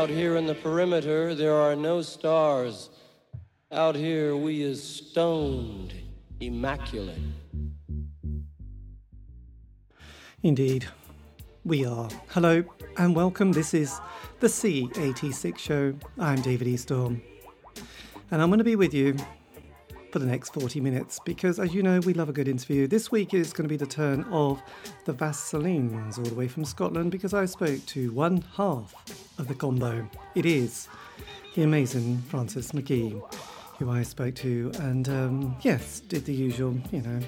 Out here in the perimeter, there are no stars. Out here, we is stoned, immaculate. Indeed, we are. Hello and welcome. This is the C86 show. I'm David Eastaugh. And I'm going to be with you for the next 40 minutes because, as you know, we love a good interview. This week is going to be the turn of the Vaselines, all the way from Scotland, because I spoke to one half of the combo. It is the amazing Frances McKee, who I spoke to, and um, yes, did the usual, you know,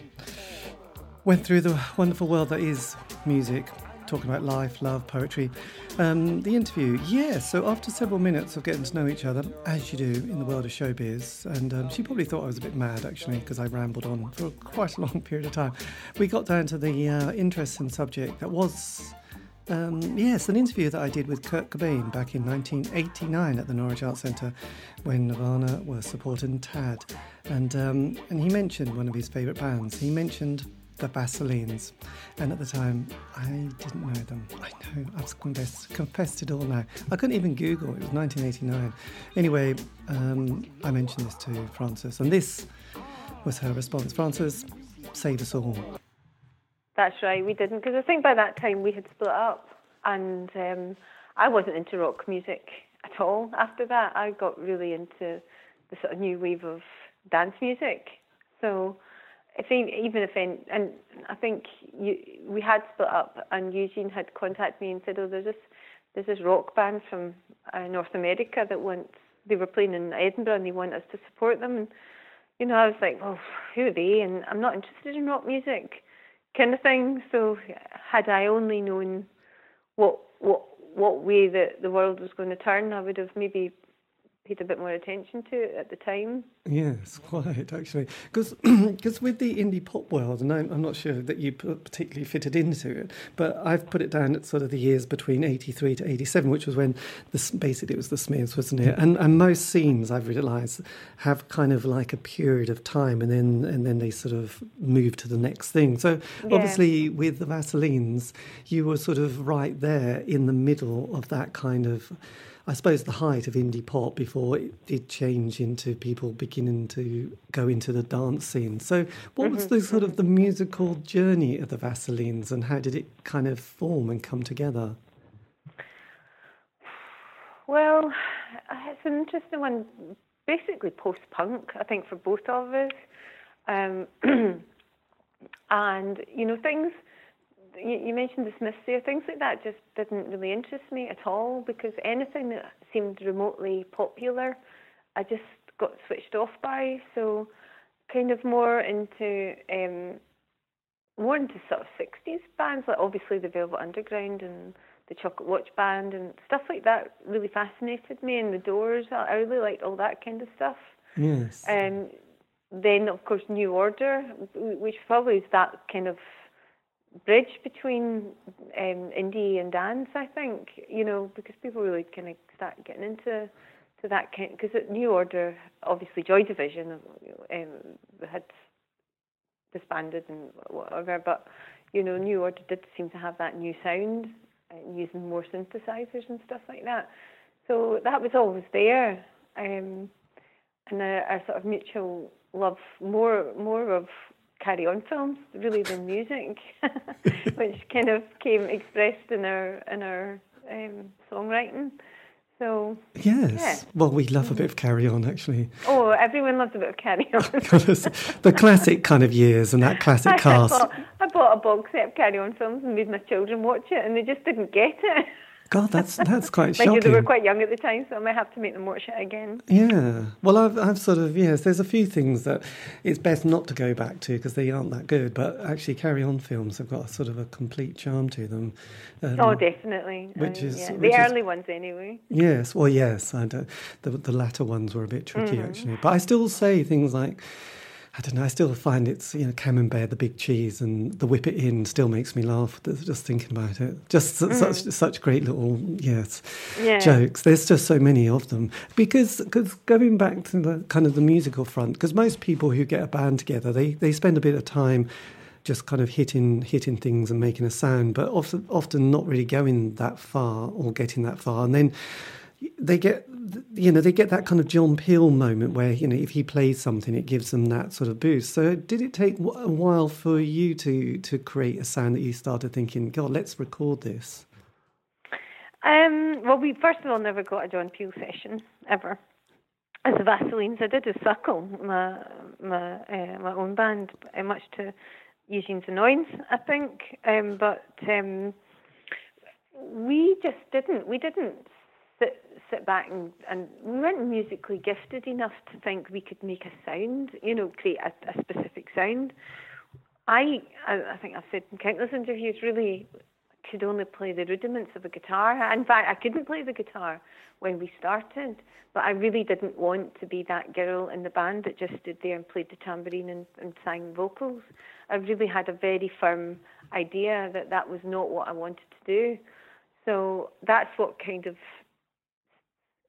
went through the wonderful world that is music talking about life, love, poetry. Um, the interview, yeah, so after several minutes of getting to know each other, as you do in the world of showbiz, and um, she probably thought I was a bit mad actually because I rambled on for quite a long period of time, we got down to the uh, interesting subject that was. Um, yes, an interview that I did with Kurt Cobain back in 1989 at the Norwich Arts Centre when Nirvana were supporting Tad. And, um, and he mentioned one of his favourite bands. He mentioned the Vaselines. And at the time, I didn't know them. I know, I've confessed, confessed it all now. I couldn't even Google, it was 1989. Anyway, um, I mentioned this to Frances, and this was her response Frances, save us all. That's right, we didn't, because I think by that time we had split up, and um, I wasn't into rock music at all after that. I got really into the sort of new wave of dance music. So I think even if and I think you, we had split up, and Eugene had contacted me and said, "Oh, there's this there's this rock band from uh, North America that wants they were playing in Edinburgh and they want us to support them." And you know, I was like, "Well, who are they?" And I'm not interested in rock music, kind of thing. So had I only known what what what way that the world was going to turn, I would have maybe paid a bit more attention to it at the time. Yes, quite actually, because because with the indie pop world, and I'm, I'm, not sure that you particularly fitted into it, but I've put it down at sort of the years between '83 to '87, which was when this basically it was the Smiths, wasn't it? And and most scenes I've realised have kind of like a period of time, and then and then they sort of move to the next thing. So yeah. obviously with the Vaselines, you were sort of right there in the middle of that kind of I suppose, the height of indie pop before it did change into people beginning to go into the dance scene. So, what was mm-hmm. the sort of the musical journey of the Vaselines, and how did it kind of form and come together? Well, it's an interesting one. Basically, post punk, I think, for both of us. Um, and you know, things you, you mentioned the Smiths there. Things like that just didn't really interest me at all because anything that seemed remotely popular, I just got switched off by. So, kind of more into um, more into sort of sixties bands, like obviously the Velvet Underground and the Chocolate Watch Band and stuff like that. Really fascinated me. And the Doors, I really liked all that kind of stuff. Yes. Um, then of course New Order, which probably is that kind of bridge between um, indie and dance. I think you know because people really kind of start getting into to that kind because New Order, obviously Joy Division um, had disbanded and whatever, but you know New Order did seem to have that new sound and using more synthesizers and stuff like that. So that was always there, um, and our, our sort of mutual love more more of carry on films really than music, which kind of came expressed in our in our um, songwriting. So yes, yeah. well, we love a bit of carry on actually. Oh, everyone loves a bit of carry on. the classic kind of years and that classic cast. I bought, I bought a box set of carry on films and made my children watch it, and they just didn't get it. God, that's that's quite shocking. they were quite young at the time, so I might have to make them watch it again. Yeah. Well, I've, I've sort of yes. There's a few things that it's best not to go back to because they aren't that good. But actually, carry on films have got a sort of a complete charm to them. Um, oh, definitely. Which is yeah. the early is, ones anyway. Yes. Well, yes. I don't, the the latter ones were a bit tricky mm-hmm. actually, but I still say things like I don't know. I still find it's you know camembert, the big cheese, and the whip it in still makes me laugh. Just thinking about it, just mm. such such great little yes yeah. jokes. There's just so many of them because because going back to the kind of the musical front, because most people who get a band together, they they spend a bit of time just kind of hitting hitting things and making a sound, but often often not really going that far or getting that far, and then they get you know they get that kind of John Peel moment where you know if he plays something it gives them that sort of boost. So did it take a while for you to to create a sound that you started thinking, God, let's record this? Um, well, we first of all never got a John Peel session ever. As the Vaselines, I did a Suckle, my my uh, my own band, uh, much to Eugene's annoyance, I think. Um, but um, we just didn't. We didn't sit sit back and, and we weren't musically gifted enough to think we could make a sound, you know, create a, a specific sound. I, I I think I've said in countless interviews, really could only play the rudiments of a guitar. In fact, I couldn't play the guitar when we started, but I really didn't want to be that girl in the band that just stood there and played the tambourine and, and sang vocals. I really had a very firm idea that that was not what I wanted to do. So that's what kind of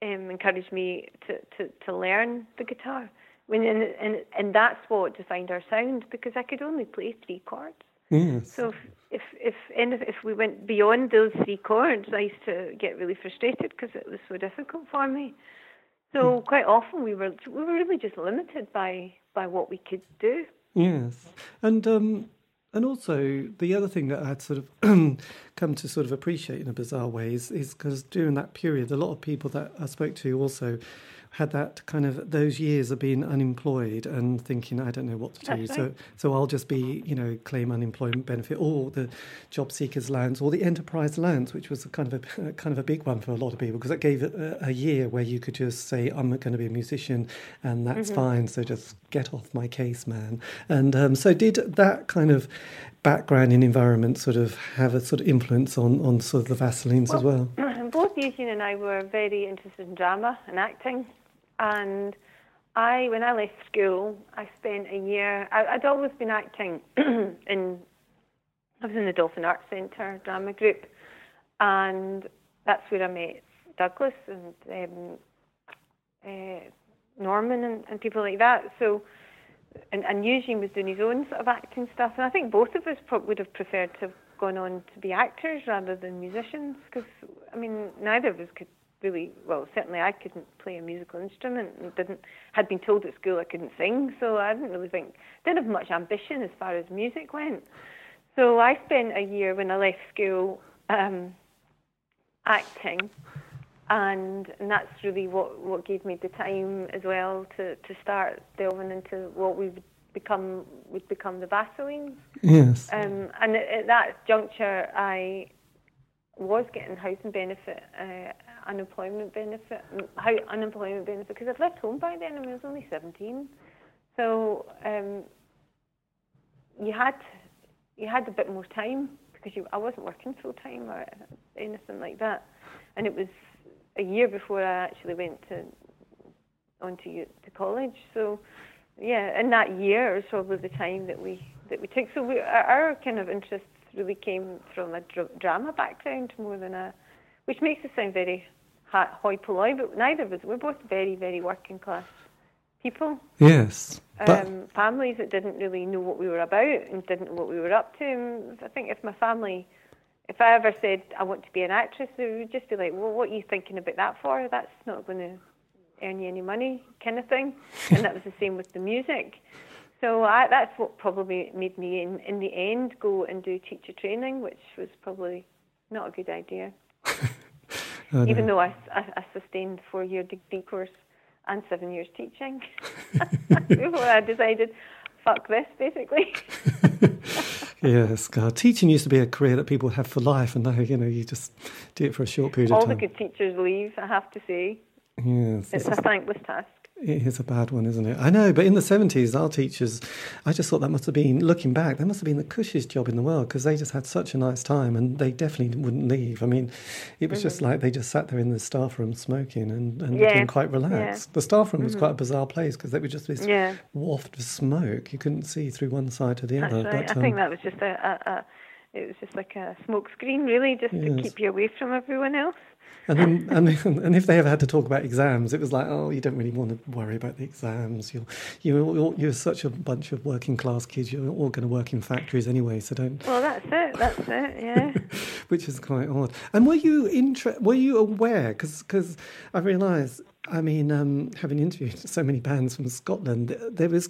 um, encouraged me to, to, to learn the guitar. When and, and and that's what defined our sound because I could only play three chords. Yes. So if if if, if we went beyond those three chords, I used to get really frustrated because it was so difficult for me. So mm. quite often we were we were really just limited by by what we could do. Yes, and um, and also, the other thing that I'd sort of come to sort of appreciate in a bizarre way is because during that period, a lot of people that I spoke to also had that kind of those years of being unemployed and thinking I don't know what to do. So so I'll just be you know claim unemployment benefit or the job seekers allowance or the enterprise allowance, which was kind of a kind of a big one for a lot of people because it gave a, a year where you could just say I'm going to be a musician and that's mm-hmm. fine. So just get off my case, man. And um, so did that kind of background and environment sort of have a sort of influence on on sort of the Vaselines well, as well? Both Eugene and I were very interested in drama and acting. And I, when I left school, I spent a year. I, would always been acting in. I was in the Dolphin Arts Centre drama group, and that's where I met Douglas and um, uh, Norman and, and people like that. So, and, and Eugene was doing his own sort of acting stuff, and I think both of us probably would have preferred to have gone on to be actors rather than musicians, because I mean neither of us could really well. Certainly, I couldn't play a musical instrument and didn't had been told at school I couldn't sing, so I didn't really think didn't have much ambition as far as music went. So I spent a year when I left school um, acting, and and that's really what what gave me the time as well to to start delving into what we would become would become the Vaselines. Yes. Um, and at, at that juncture, I was getting housing benefit, uh, unemployment benefit, how unemployment benefit because I'd left home by then. I, mean, I was only seventeen, so um, you had you had a bit more time because you, I wasn't working full time or anything like that, and it was a year before I actually went to onto to college. So yeah, in that year was probably the time that we that we took. So we, our, our kind of interests really came from a dr- drama background more than a, which makes us sound very hoi polloi, but neither of us, we're both very, very working class people. Yes. But... Um, families that didn't really know what we were about and didn't know what we were up to. And I think if my family, if I ever said I want to be an actress, they would just be like, well, what are you thinking about that for? That's not going to earn you any money, kind of thing. and that was the same with the music. So I, that's what probably made me, in, in the end, go and do teacher training, which was probably not a good idea. Even though I, I, I sustained four-year degree course and seven years teaching before I decided, fuck this, basically. yes, God, teaching used to be a career that people have for life, and now you know you just do it for a short period All of time. All the good teachers leave. I have to say. Yes, it's a thankless task. It is a bad one, isn't it? I know, but in the 70s, our teachers, I just thought that must have been, looking back, that must have been the cushiest job in the world because they just had such a nice time and they definitely wouldn't leave. I mean, it was mm-hmm. just like they just sat there in the staff room smoking and, and yeah. looking quite relaxed. Yeah. The staff room mm-hmm. was quite a bizarre place because there was just this yeah. waft of smoke. You couldn't see through one side to the That's other. Right. But, I think um, that was just a, a, a, it was just like a smoke screen, really, just yes. to keep you away from everyone else. And then, and, and if they ever had to talk about exams, it was like, oh, you don't really want to worry about the exams. You're you're you're such a bunch of working class kids. You're all going to work in factories anyway, so don't. Well, that's it. That's it. Yeah. Which is quite odd. And were you inter- Were you aware? Because because I realised. I mean, um, having interviewed so many bands from Scotland, there was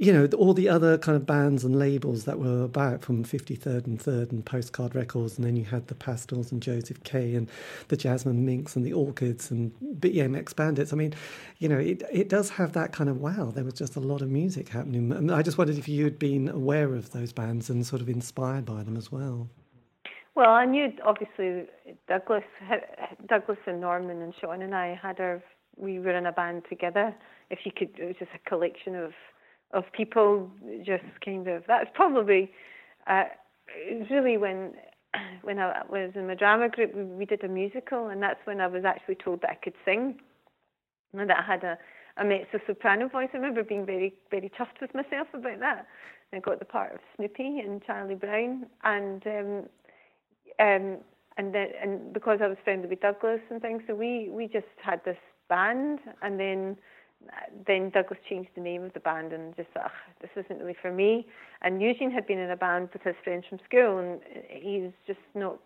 you know, all the other kind of bands and labels that were about from 53rd and 3rd and Postcard Records, and then you had the Pastels and Joseph K and the Jasmine Minks and the Orchids and BMX Bandits. I mean, you know, it, it does have that kind of wow, there was just a lot of music happening. And I just wondered if you'd been aware of those bands and sort of inspired by them as well. Well, I knew obviously Douglas, Douglas and Norman and Sean and I had our, we were in a band together. If you could, it was just a collection of of people just kind of that's probably uh, really when when I was in my drama group we, we did a musical and that's when I was actually told that I could sing and that I had a a mezzo soprano voice. I remember being very very chuffed with myself about that. And I got the part of Snoopy and Charlie Brown and um, um, and then and because I was friendly with Douglas and things, so we we just had this band and then then Douglas changed the name of the band and just thought, this isn't really for me. And Eugene had been in a band with his friends from school, and he's just not,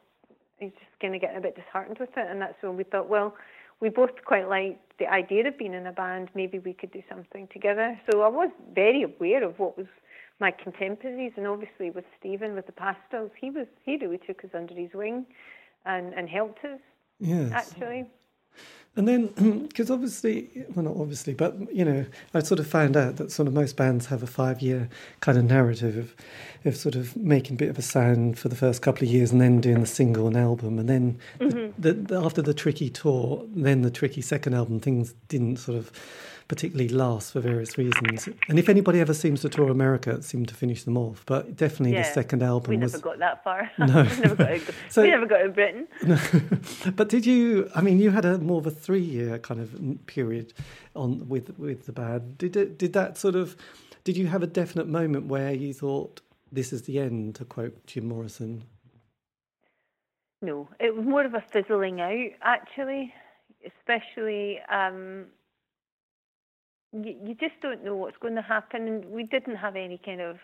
he's just kind of getting a bit disheartened with it. And that's when we thought, well, we both quite liked the idea of being in a band. Maybe we could do something together. So I was very aware of what was my contemporaries, and obviously with Stephen with the Pastels, he was he really took us under his wing, and and helped us. Yes. Actually. And then, because obviously, well, not obviously, but you know, I sort of found out that sort of most bands have a five-year kind of narrative of, of sort of making a bit of a sound for the first couple of years, and then doing the single and album, and then mm-hmm. the, the, after the tricky tour, then the tricky second album, things didn't sort of particularly last for various reasons. And if anybody ever seems to tour America, it seemed to finish them off. But definitely yeah, the second album we was. never got that far. No, we never got. To, so, we never got to Britain. No. but did you? I mean, you had a more of a three-year kind of period on with with the band. Did it? Did that sort of? Did you have a definite moment where you thought this is the end? To quote Jim Morrison. No, it was more of a fizzling out actually, especially. Um, you, you just don't know what's going to happen. And we didn't have any kind of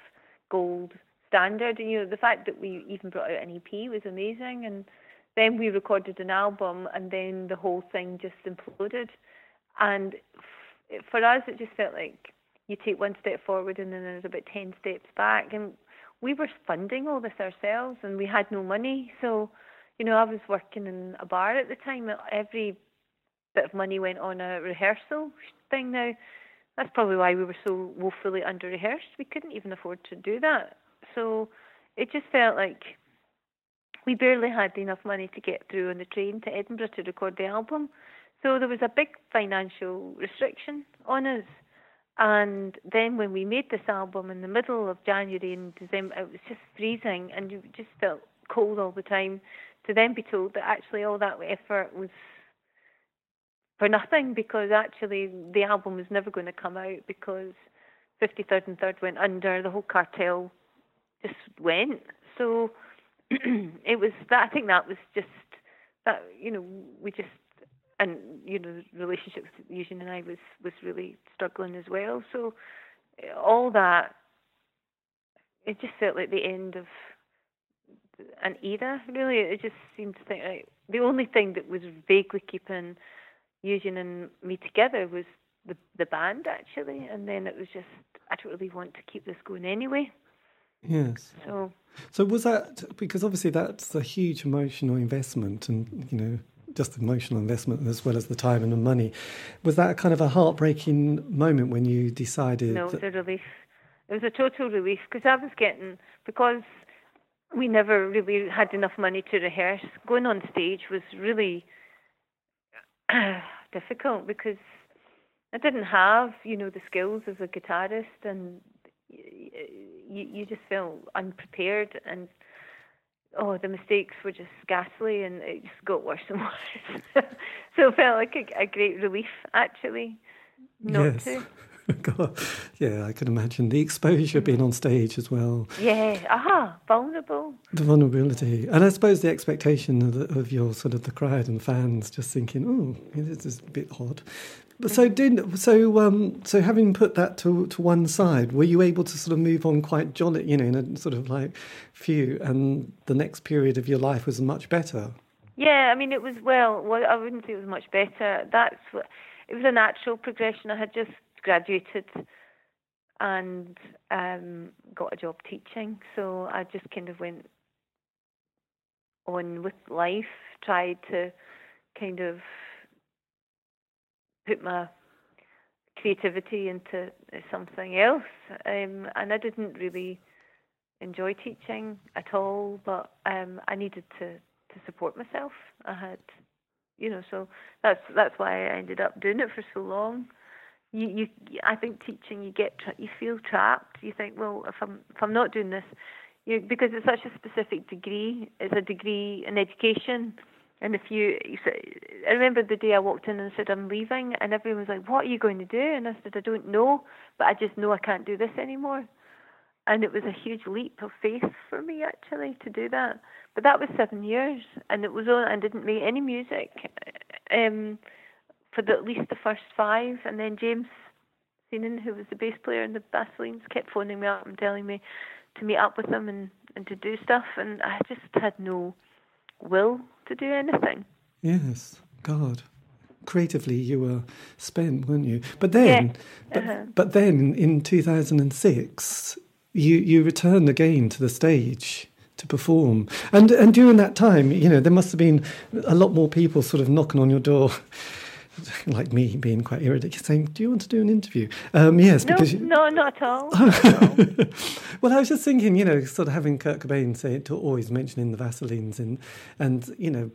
gold standard. You know, the fact that we even brought out an EP was amazing. And then we recorded an album, and then the whole thing just imploded. And f- for us, it just felt like you take one step forward, and then there's about ten steps back. And we were funding all this ourselves, and we had no money. So, you know, I was working in a bar at the time. Every bit of money went on a rehearsal thing. Now, that's probably why we were so woefully under rehearsed. We couldn't even afford to do that. So it just felt like we barely had enough money to get through on the train to Edinburgh to record the album. So there was a big financial restriction on us. And then when we made this album in the middle of January and December, it was just freezing and you just felt cold all the time. To then be told that actually all that effort was for nothing because actually the album was never going to come out because 53rd and 3rd went under, the whole cartel just went. So it was that, I think that was just, that, you know, we just, and, you know, the relationship with Eugene and I was, was really struggling as well. So all that, it just felt like the end of an era, really. It just seemed to think like the only thing that was vaguely keeping Eugene and me together was the the band actually, and then it was just I don't really want to keep this going anyway. Yes. So. So was that because obviously that's a huge emotional investment, and you know just emotional investment as well as the time and the money. Was that kind of a heartbreaking moment when you decided? No, it was a relief. It was a total relief because I was getting because we never really had enough money to rehearse. Going on stage was really difficult because I didn't have, you know, the skills as a guitarist, and you, you just felt unprepared, and oh, the mistakes were just ghastly, and it just got worse and worse. so it felt like a, a great relief, actually, not yes. to. God, yeah, I can imagine the exposure being on stage as well. Yeah, aha, vulnerable. The vulnerability, and I suppose the expectation of, the, of your sort of the crowd and fans just thinking, "Oh, this is a bit odd." But so did so. Um, so having put that to to one side, were you able to sort of move on quite jolly, you know, in a sort of like few, and the next period of your life was much better. Yeah, I mean, it was well. Well, I wouldn't say it was much better. That's what it was a natural progression. I had just graduated and um, got a job teaching, so I just kind of went on with life, tried to kind of put my creativity into something else, um, and I didn't really enjoy teaching at all, but um, I needed to to support myself. I had, you know, so that's that's why I ended up doing it for so long. You, you, I think teaching, you get, tra- you feel trapped. You think, well, if I'm if I'm not doing this, you because it's such a specific degree. It's a degree in education. And if you, you I remember the day I walked in and said I'm leaving, and everyone was like, "What are you going to do?" And I said, "I don't know, but I just know I can't do this anymore." And it was a huge leap of faith for me actually to do that. But that was seven years, and it was on. I didn't make any music um, for the, at least the first five, and then James Seenan, who was the bass player in the Vaselines, kept phoning me up and telling me to meet up with them and and to do stuff, and I just had no will to do anything. Yes, God creatively you were spent, weren't you? But then, yeah. uh-huh. but, but then in 2006, you you returned again to the stage to perform. And and during that time, you know, there must have been a lot more people sort of knocking on your door. like me being quite irritated, saying, "Do you want to do an interview?" Um, yes, no, because you... no, not at all. well, I was just thinking, you know, sort of having Kurt Cobain say it to always mentioning the Vaselines and and you know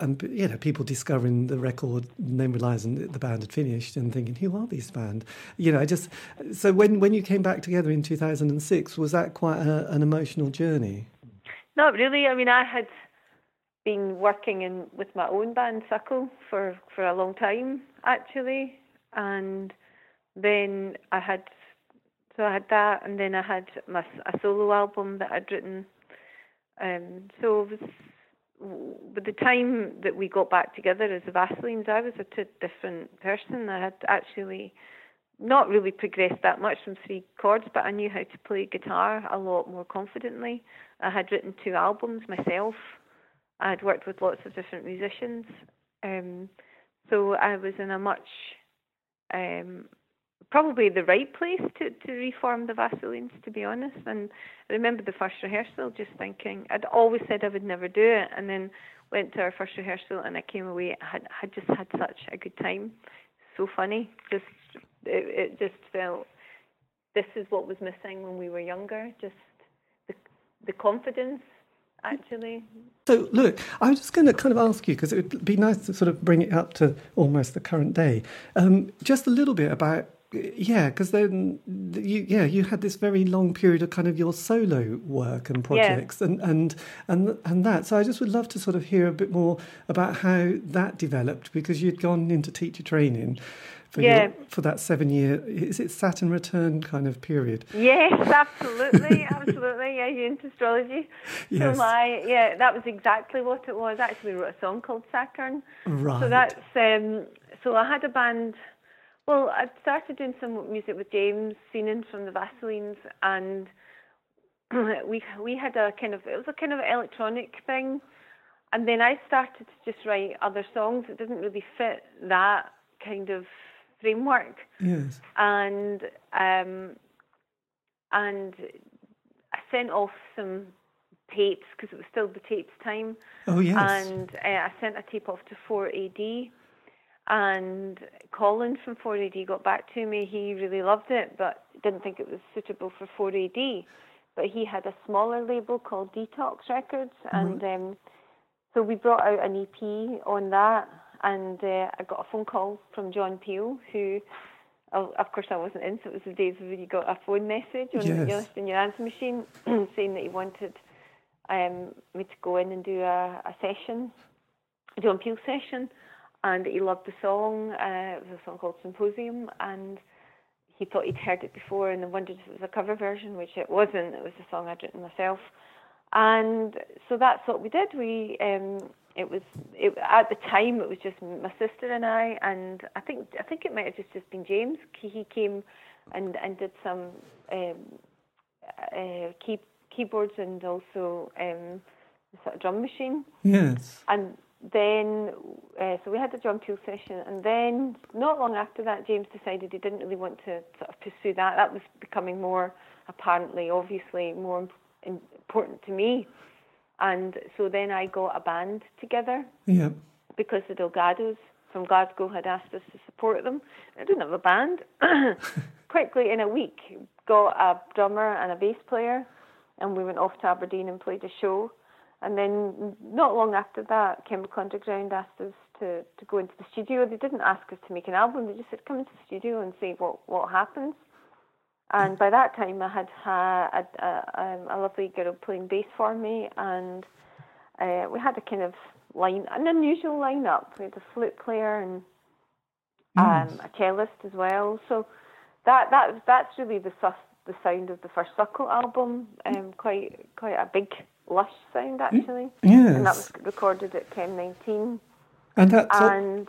and you know people discovering the record and then realizing that the band had finished and thinking who are these band you know i just so when when you came back together in 2006 was that quite a, an emotional journey not really i mean i had been working in with my own band suckle for for a long time actually and then i had so i had that and then i had my a solo album that i'd written um so it was by the time that we got back together as the Vaselines, I was a t- different person. I had actually not really progressed that much from three chords, but I knew how to play guitar a lot more confidently. I had written two albums myself. I had worked with lots of different musicians. Um, so I was in a much um, probably the right place to, to reform the Vaselines, to be honest. And I remember the first rehearsal just thinking, I'd always said I would never do it, and then went to our first rehearsal and I came away, had, had just had such a good time. So funny. Just, it, it just felt, this is what was missing when we were younger, just the, the confidence actually. So, look, I was just going to kind of ask you because it would be nice to sort of bring it up to almost the current day. Um, just a little bit about yeah, because then you yeah you had this very long period of kind of your solo work and projects yeah. and and and and that. So I just would love to sort of hear a bit more about how that developed because you'd gone into teacher training. For, yeah. Your, for that seven year, is it Saturn return kind of period? Yes, absolutely, absolutely. Yeah, you into astrology. Yes. So my, yeah, that was exactly what it was. I actually wrote a song called Saturn. Right. So that's um, so I had a band well, I started doing some music with James Seenan from the Vaselines, and we we had a kind of it was a kind of electronic thing, and then I started to just write other songs that didn't really fit that kind of framework. Yes. And um, and I sent off some tapes because it was still the tapes time. Oh yes. And uh, I sent a tape off to 4AD and Colin from 4AD got back to me. He really loved it, but didn't think it was suitable for 4AD. But he had a smaller label called Detox Records, and um, so we brought out an EP on that. And uh, I got a phone call from John Peel, who, of course, I wasn't in, so it was the days when you got a phone message on yes. your, on your answer machine saying that he wanted um, me to go in and do a, a session, John Peel session and he loved the song. Uh, it was a song called Symposium, and he thought he'd heard it before and then wondered if it was a cover version, which it wasn't. It was a song I'd written myself. And so that's what we did. We um, it was it, at the time it was just my sister and I, and I think I think it might have just, just been James. He came and and did some um, uh, key, keyboards and also um, sort of drum machine. Yes. And then, uh, so we had the drum tool session, and then not long after that, James decided he didn't really want to sort of pursue that. That was becoming more apparently, obviously, more important to me. And so then I got a band together. Yeah. Because the Delgados from Glasgow had asked us to support them. I didn't have a band. Quickly, in a week, got a drummer and a bass player, and we went off to Aberdeen and played a show. And then, not long after that, Chemical Underground asked us to, to go into the studio. They didn't ask us to make an album, they just said, come into the studio and see what, what happens. And by that time, I had had a, a, um, a lovely girl playing bass for me, and uh, we had a kind of line, an unusual lineup. We had a flute player and um, a cellist as well. So that that that's really the the sound of the first Suckle album. Um, quite quite a big lush sound actually. Yes. And that was recorded at Chem 19. And that and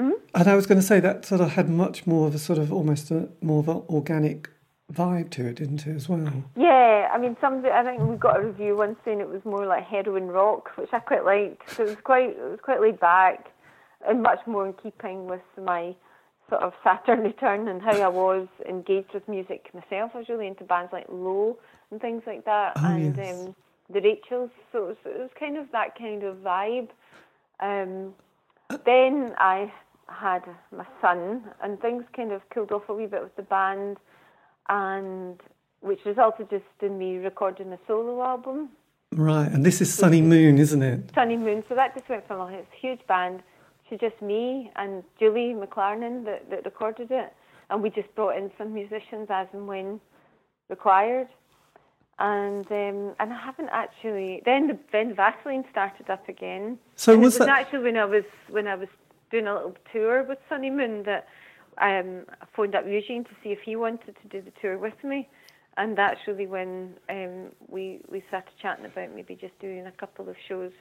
mm? and I was going to say that sort of had much more of a sort of almost a, more of an organic vibe to it, didn't it, as well? Yeah, I mean, some I think we got a review once saying it was more like heroin rock, which I quite liked. So it was quite it was quite laid back and much more in keeping with my sort of Saturn return and how I was engaged with music myself. I was really into bands like Low and things like that, oh, and yes. um, the Rachels. So it was, it was, kind of that kind of vibe. Um, then I had my son, and things kind of cooled off a wee bit with the band and which resulted just in me recording a solo album. Right, and this is Sunny Moon, isn't it? Sunny Moon. So that just went from a huge band to just me and Julie McLarnon that, that recorded it, and we just brought in some musicians as and when required. And um, and I haven't actually. Then the then Vaseline started up again. So was, it was that actually when I was when I was doing a little tour with Sunny Moon that um, I phoned up Eugene to see if he wanted to do the tour with me, and that's really when um, we we started chatting about maybe just doing a couple of shows.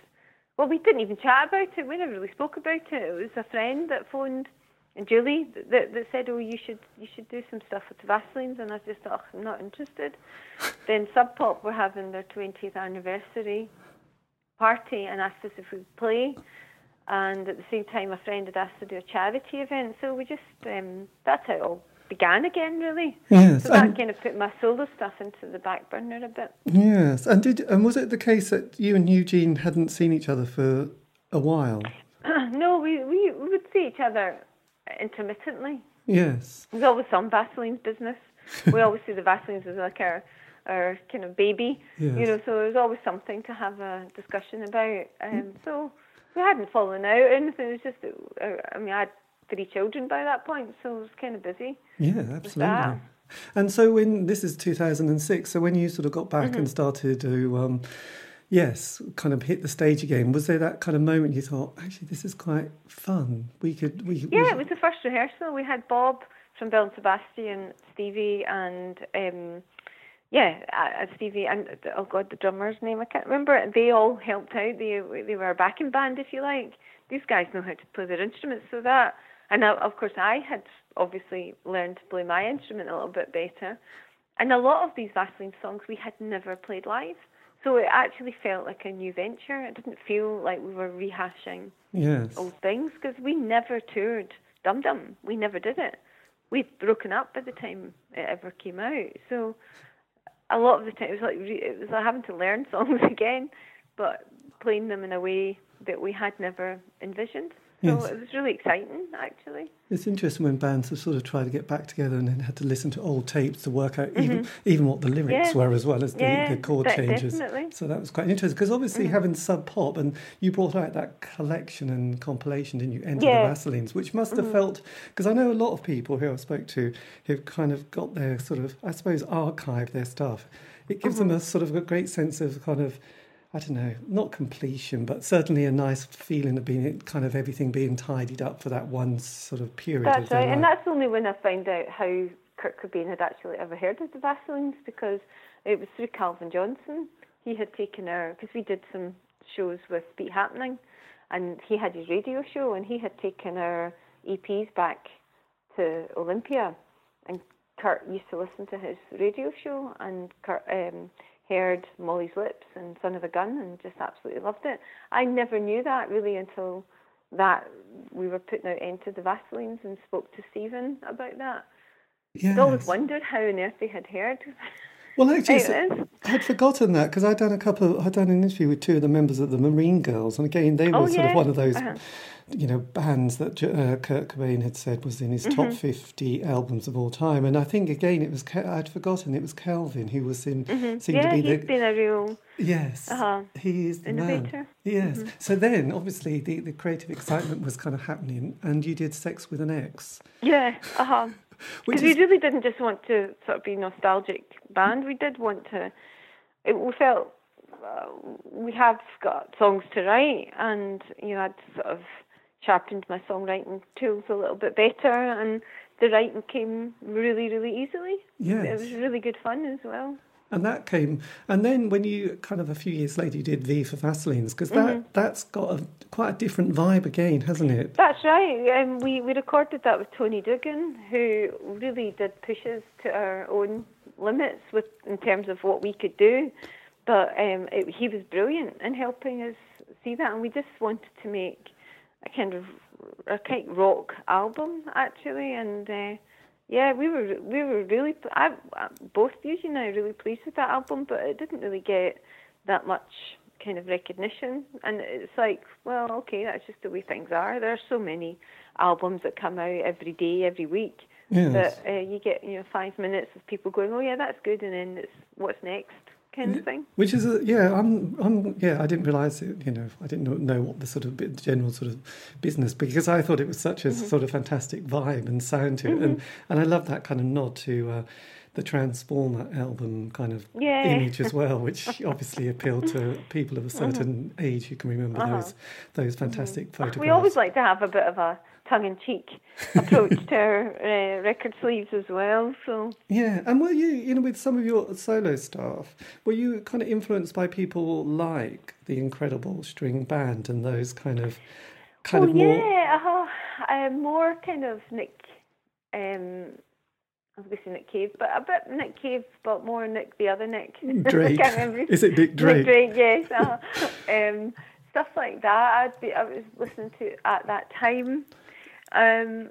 Well, we didn't even chat about it. We never really spoke about it. It was a friend that phoned, and Julie that that said, "Oh, you should you should do some stuff with the Vaselines," and I just thought, oh, "I'm not interested." then Sub Pop were having their 20th anniversary party and asked us if we'd play and at the same time, a friend had asked to do a charity event. So we just um, that's how it all began again, really. Yes, so that kind of put my solo stuff into the back burner a bit. Yes, and did and was it the case that you and Eugene hadn't seen each other for a while? no, we, we we would see each other intermittently. Yes, there's always some Vaseline's business. we always see the Vaselines as like our our kind of baby, yes. you know. So there's always something to have a discussion about. Um, so we hadn't fallen out or anything. It was just, uh, I mean, I had three children by that point, so I was kind of busy. Yeah, absolutely. And so when this is 2006, so when you sort of got back mm-hmm. and started to, um, yes, kind of hit the stage again, was there that kind of moment you thought, actually, this is quite fun? We could, we. Yeah, we... it was the first rehearsal. We had Bob from Belle and Sebastian, Stevie, and um, yeah, uh, Stevie and oh god, the drummer's name I can't remember. They all helped out. They they were a backing band, if you like. These guys know how to play their instruments, so that and I, of course I had obviously learned to play my instrument a little bit better. And a lot of these Vaseline songs we had never played live, so it actually felt like a new venture. It didn't feel like we were rehashing yes. old things because we never toured Dum Dum. We never did it. We'd broken up by the time it ever came out, so a lot of the time it was like it was like having to learn songs again, but playing them in a way that we had never envisioned. So yes. it was really exciting, actually. It's interesting when bands have sort of tried to get back together and then had to listen to old tapes to work out mm-hmm. even even what the lyrics yeah. were as well as the, yeah, the chord changes. Definitely. So that was quite interesting because obviously mm-hmm. having Sub Pop and you brought out that collection and compilation, didn't you? Enter yeah. the Vaselines, which must have mm-hmm. felt because I know a lot of people who I spoke to who've kind of got their sort of I suppose archive their stuff. It gives them Mm-hmm. a sort of a great sense of kind of I don't know, not completion, but certainly a nice feeling of being kind of everything being tidied up for that one sort of period. That's of right, life. and that's only when I found out how Kurt Cobain had actually ever heard of the Vaselines because it was through Calvin Johnson. He had taken our because we did some shows with Beat Happening, and he had his radio show, and he had taken our EPs back to Olympia, and Kurt used to listen to his radio show, and Kurt um, heard Molly's Lips and Son of a Gun, and just absolutely loved it. I never knew that really until that we were putting out Enter the Vaselines and spoke to Stephen about that. Yes. I'd always wondered how on earth they had heard. Well, actually, Hey, so- I'd forgotten that because I'd done a couple. Of, I'd done an interview with two of the members of the Marine Girls, and again, they were Oh, sort yeah. of one of those, Uh-huh. you know, bands that uh, Kurt Cobain had said was in his Mm-hmm. top fifty albums of all time. And I think again, it was I'd forgotten it was Calvin who was in Mm-hmm. yeah, to be he's the been a real. yes, Uh-huh. he is the man. Innovator. Mm-hmm. Yes. So then, obviously, the the creative excitement was kind of happening, and you did Sex with an X, Yeah, uh huh. Because we really didn't just want to sort of be nostalgic band. We did want to. It, we felt uh, we have got songs to write, and you know I'd sort of sharpened my songwriting tools a little bit better, and the writing came really, really easily. Yes. it was really good fun as well. And that came, and then when you kind of a few years later you did V for Vaselines, because that Mm-hmm. that's got a quite a different vibe again, hasn't it? That's right. Um, we we recorded that with Tony Doogan, who really did push us to our own limits with in terms of what we could do. But um, it, he was brilliant in helping us see that, and we just wanted to make a kind of a kind of rock album actually, and uh, yeah, we were we were really I, both you and I are really pleased with that album, but it didn't really get that much kind of recognition, and it's like, well, okay, that's just the way things are. There are so many albums that come out every day, every week. Yes. That uh, you get, you know, five minutes of people going, "Oh yeah, that's good," and then it's what's next, kind of thing. Which is a, yeah, I'm I'm yeah, I didn't realise it. You know, I didn't know, what the sort of general sort of business because I thought it was such a Mm-hmm. sort of fantastic vibe and sound to it, and and I love that kind of nod to. Uh, the Transformer album kind of image as well, which obviously appealed to people of a certain age who can remember those those fantastic photographs. Uh-huh. We always like to have a bit of a tongue-in-cheek approach to our uh, record sleeves as well. So Yeah, and were you, you know, with some of your solo stuff, were you kind of influenced by people like the Incredible String Band and those kind of, kind oh of more? yeah, uh-huh. uh, more kind of Nick. Um, I was going to say Nick Cave, but a bit Nick Cave, but more Nick the other Nick. Drake. I can't remember. Is it Nick Drake? Nick Drake, yes. Uh, um, stuff like that. I'd be, I was listening to at that time. Um,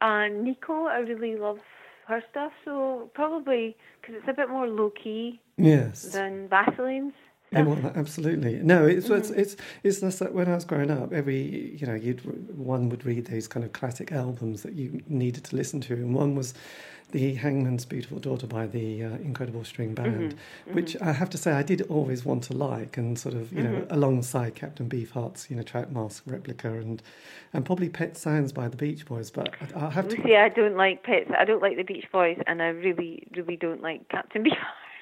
and Nico, I really love her stuff. So probably because it's a bit more low key Yes. than Vaseline's. Well, absolutely. No, it's Mm-hmm. it's it's it's just that when I was growing up, every you know, you'd one would read those kind of classic albums that you needed to listen to, and one was the Hangman's Beautiful Daughter by the uh, Incredible String Band, Mm-hmm. which I have to say I did always want to like, and sort of you know Mm-hmm. alongside Captain Beefheart's you know Trout Mask Replica and and probably Pet Sounds by the Beach Boys, but I, I have to. See, I don't like pets. I don't like the Beach Boys, and I really, really don't like Captain Beefheart.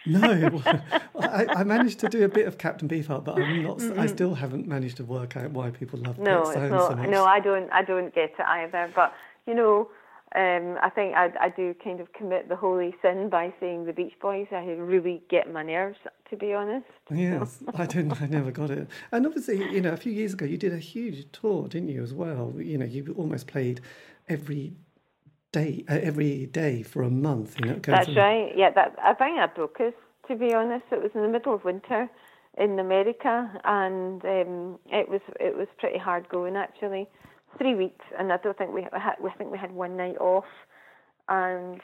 No, I, I managed to do a bit of Captain Beefheart, but I'm not. Mm-hmm. I still haven't managed to work out why people love No, Pet Sounds not. so much. No, I don't. I don't get it either. But you know, um, I think I, I do kind of commit the holy sin by saying the Beach Boys. I really get my nerves, to be honest. Yes, I didn't. I never got it. And obviously, you know, a few years ago, you did a huge tour, didn't you? As well, you know, you almost played every day, uh, every day for a month. You know, That's right. Yeah, that I think that broke us. To be honest, it was in the middle of winter in America, and um, it was it was pretty hard going actually. Three weeks, and I don't think we had. We think we had one night off, and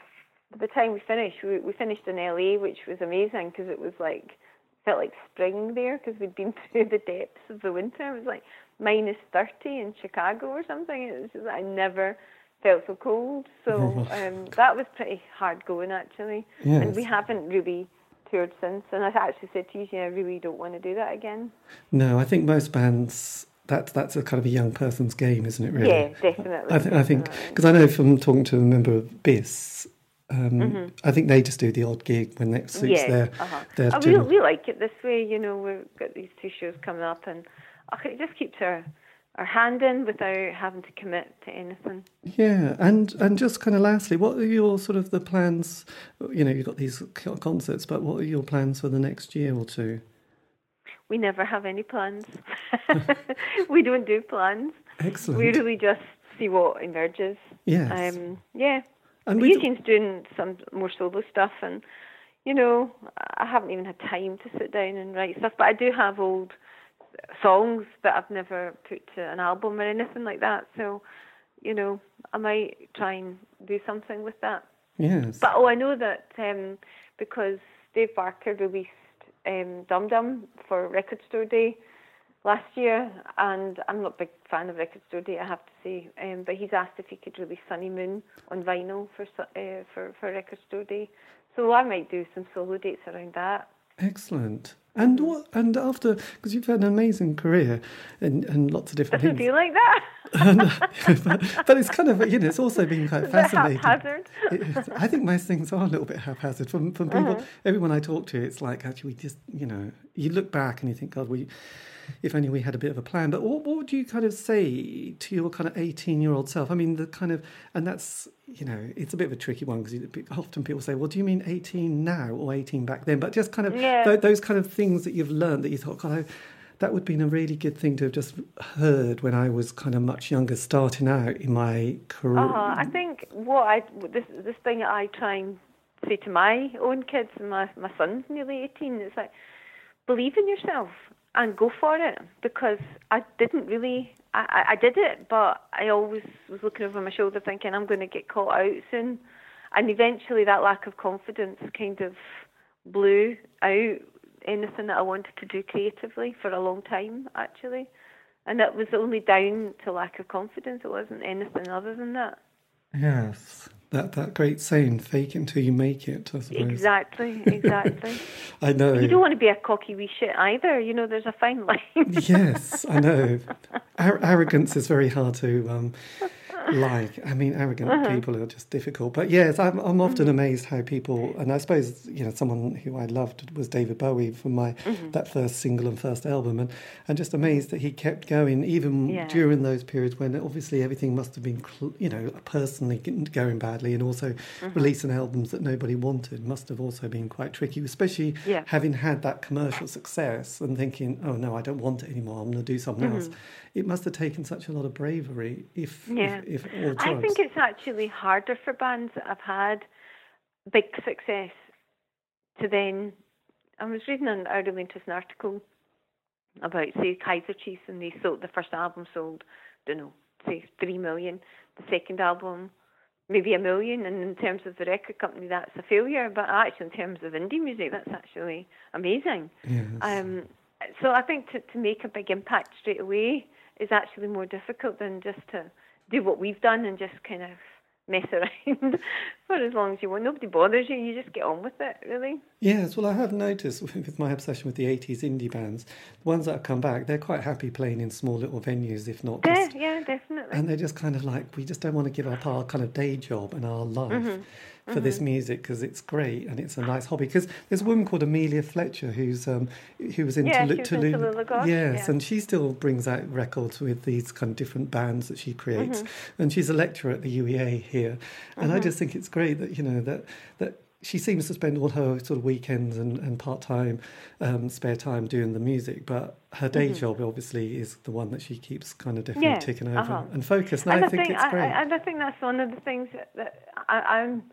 by the time we finished, we, we finished in LA, which was amazing because it was like felt like spring there because we'd been through the depths of the winter. It was like minus thirty in Chicago or something. It was just I never felt so cold. So um, that was pretty hard going actually, and we haven't really toured since. And I actually said to you, I really don't want to do that again. No, I think most bands. That, that's a kind of a young person's game, isn't it? Really? Yeah, definitely. I, th- I think because I know from talking to a member of BIS, um, I think they just do the odd gig when that suits Mm-hmm. yeah, their uh-huh. their Uh, we, we like it this way. You know, we've got these two shows coming up, and uh, it just keeps our our hand in without having to commit to anything. Yeah, and and just kind of lastly, what are your sort of the plans? You know, you've got these concerts, but what are your plans for the next year or two? We never have any plans. we don't do plans. Excellent. We really just see what emerges. Yes. Um, yeah. And Eugene's doing some more solo stuff, and you know, I haven't even had time to sit down and write stuff. But I do have old songs that I've never put to an album or anything like that. So, you know, I might try and do something with that. yes. But oh, I know that um, because Dave Barker released um, Dum Dum for Record Store Day last year, and I'm not a big fan of Record Store Day, I have to say. Um, but he's asked if he could release Sunny Moon on vinyl for uh, for for Record Store Day, so I might do some solo dates around that. Excellent. And what? And after, because you've had an amazing career and, and lots of different Doesn't things. feel like that. but, but it's kind of you know it's also been quite fascinating. haphazard? It- I think most things are a little bit haphazard from from people. Uh-huh. Everyone I talk to, it's like actually we just you know you look back and you think God we. If only we had a bit of a plan. But what, what would you kind of say to your kind of 18 year old self? I mean, the kind of, and that's, you know, it's a bit of a tricky one because often people say, well, do you mean 18 now or 18 back then? But just kind of Yeah. tho- those kind of things that you've learned that you thought, God, I, that would have been a really good thing to have just heard when I was kind of much younger, starting out in my career. Uh, I think what I this this thing that I try and say to my own kids, my my son's nearly eighteen. It's like believe in yourself and go for it because I didn't really. I, I- did it, but I always was looking over my shoulder thinking I'm going to get caught out soon, and eventually that lack of confidence kind of blew out anything that I wanted to do creatively for a long time actually, and it was only down to lack of confidence. It wasn't anything other than that. Yes. That, that great saying, fake it until you make it, I suppose. Exactly, exactly. I know. you don't want to be a cocky wee shit either. You know, there's a fine line. yes, I know. Ar- arrogance is very hard to um, like. I mean, arrogant Uh-huh. people are just difficult. But yes, I'm, I'm often Mm-hmm. amazed how people, and I suppose you know, someone who I loved was David Bowie from my Mm-hmm. that first single and first album, and and just amazed that he kept going even Yeah. during those periods when obviously everything must have been, cl- you know, personally going badly, and also Mm-hmm. releasing albums that nobody wanted must have also been quite tricky, especially Yeah. having had that commercial success and thinking, oh no, I don't want it anymore. I'm going to do something else. It must have taken such a lot of bravery, if. Yeah. if, if. I think it's actually harder for bands that have had big success to then. I was reading an early interest article about, say, Kaiser Chiefs, and they sold the first album sold, I don't know, say three million. The second album, maybe a million. And in terms of the record company, that's a failure. But actually, in terms of indie music, that's actually amazing. Yes. Um, so I think to, to make a big impact straight away is actually more difficult than just to do what we've done and just kind of mess around for as long as you want. Nobody bothers you. You just get on with it, really. Yes, well, I have noticed with my obsession with the 80s indie bands, the ones that have come back, they're quite happy playing in small little venues, if not Yeah, just. yeah, definitely. And they're just kind of like, we just don't want to give up our kind of day job and our life Mm-hmm. for this music because it's great and it's a nice hobby. Because there's a woman called Amelia Fletcher who's um, who was into Yeah, Lu- she in Toulouse Yes, yeah. and she still brings out records with these kind of different bands that she creates. Mm-hmm. And she's a lecturer at the UEA here, and I just think it's great that you know that that she seems to spend all her sort of weekends and, and part time um, spare time doing the music, but her day job obviously is the one that she keeps kind of definitely Mm-hmm. Yeah, ticking over uh-huh. and focused. And, and I think it's I, great. I, and I think that's one of the things that, that I, I'm.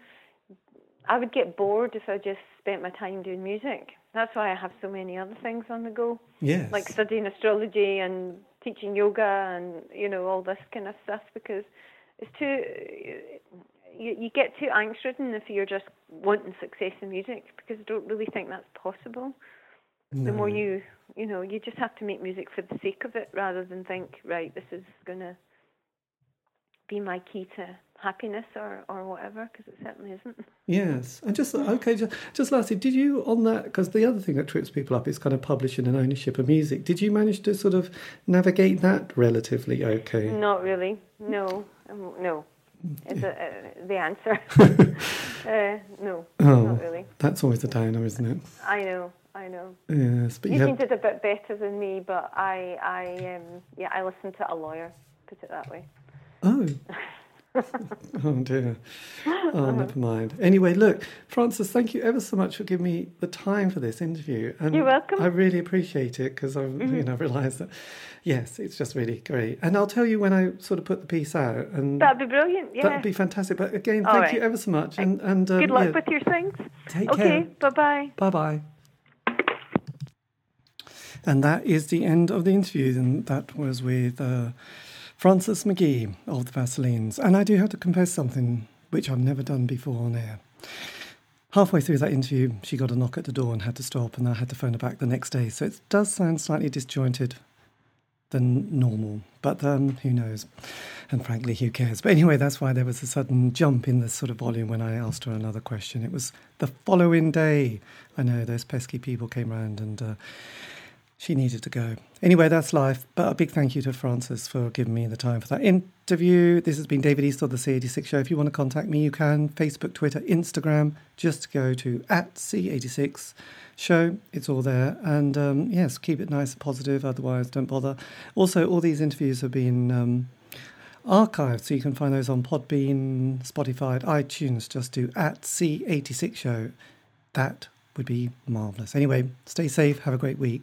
I would get bored if I just spent my time doing music. That's why I have so many other things on the go. yes. like studying astrology and teaching yoga and you know all this kind of stuff because it's too you, you get too angst ridden if you're just wanting success in music because I don't really think that's possible. The more you you know you just have to make music for the sake of it rather than think right this is gonna be my key to happiness or or whatever because it certainly isn't. Yes, and just okay, just, just lastly, did you on that? Because the other thing that trips people up is kind of publishing and ownership of music. Did you manage to sort of navigate that relatively okay? Not really. No. Um, no. Is it, uh, the answer? uh, no. Oh, not really. that's always the downer, isn't it? I know, I know. Yes, but You you have, to do a bit better than me, but I, I, um, yeah, I listen to a lawyer. Put it that way. oh. oh dear. Oh, never mind. Anyway, look, Frances, thank you ever so much for giving me the time for this interview. And You're welcome. Mm-hmm. I really appreciate it because i've you know, realised that, yes, it's just really great. And I'll tell you when I sort of put the piece out, and That'd be brilliant. Yeah. that'd be fantastic. But again, All thank right. you ever so much. And and um, Good luck yeah, with your things. take okay. care. Bye bye. Bye bye. And that is the end of the interview. And that was with uh, Frances McKee of the Vaselines. And I do have to confess something which I've never done before on air. Halfway through that interview, she got a knock at the door and had to stop, and I had to phone her back the next day. So it does sound slightly disjointed than normal, but um, who knows? And frankly, who cares? But anyway, that's why there was a sudden jump in the sort of volume when I asked her another question. It was the following day. I know those pesky people came round and uh, she needed to go. Anyway, that's life. But a big thank you to Frances for giving me the time for that interview. This has been David East of the C86 Show. If you want to contact me, you can. Facebook, Twitter, Instagram. Just go to at C86 Show. It's all there. And um, yes, keep it nice and positive. Otherwise, don't bother. Also, all these interviews have been um, archived, so you can find those on Podbean, Spotify, iTunes. Just do at C86 Show. That would be marvellous. Anyway, stay safe. Have a great week.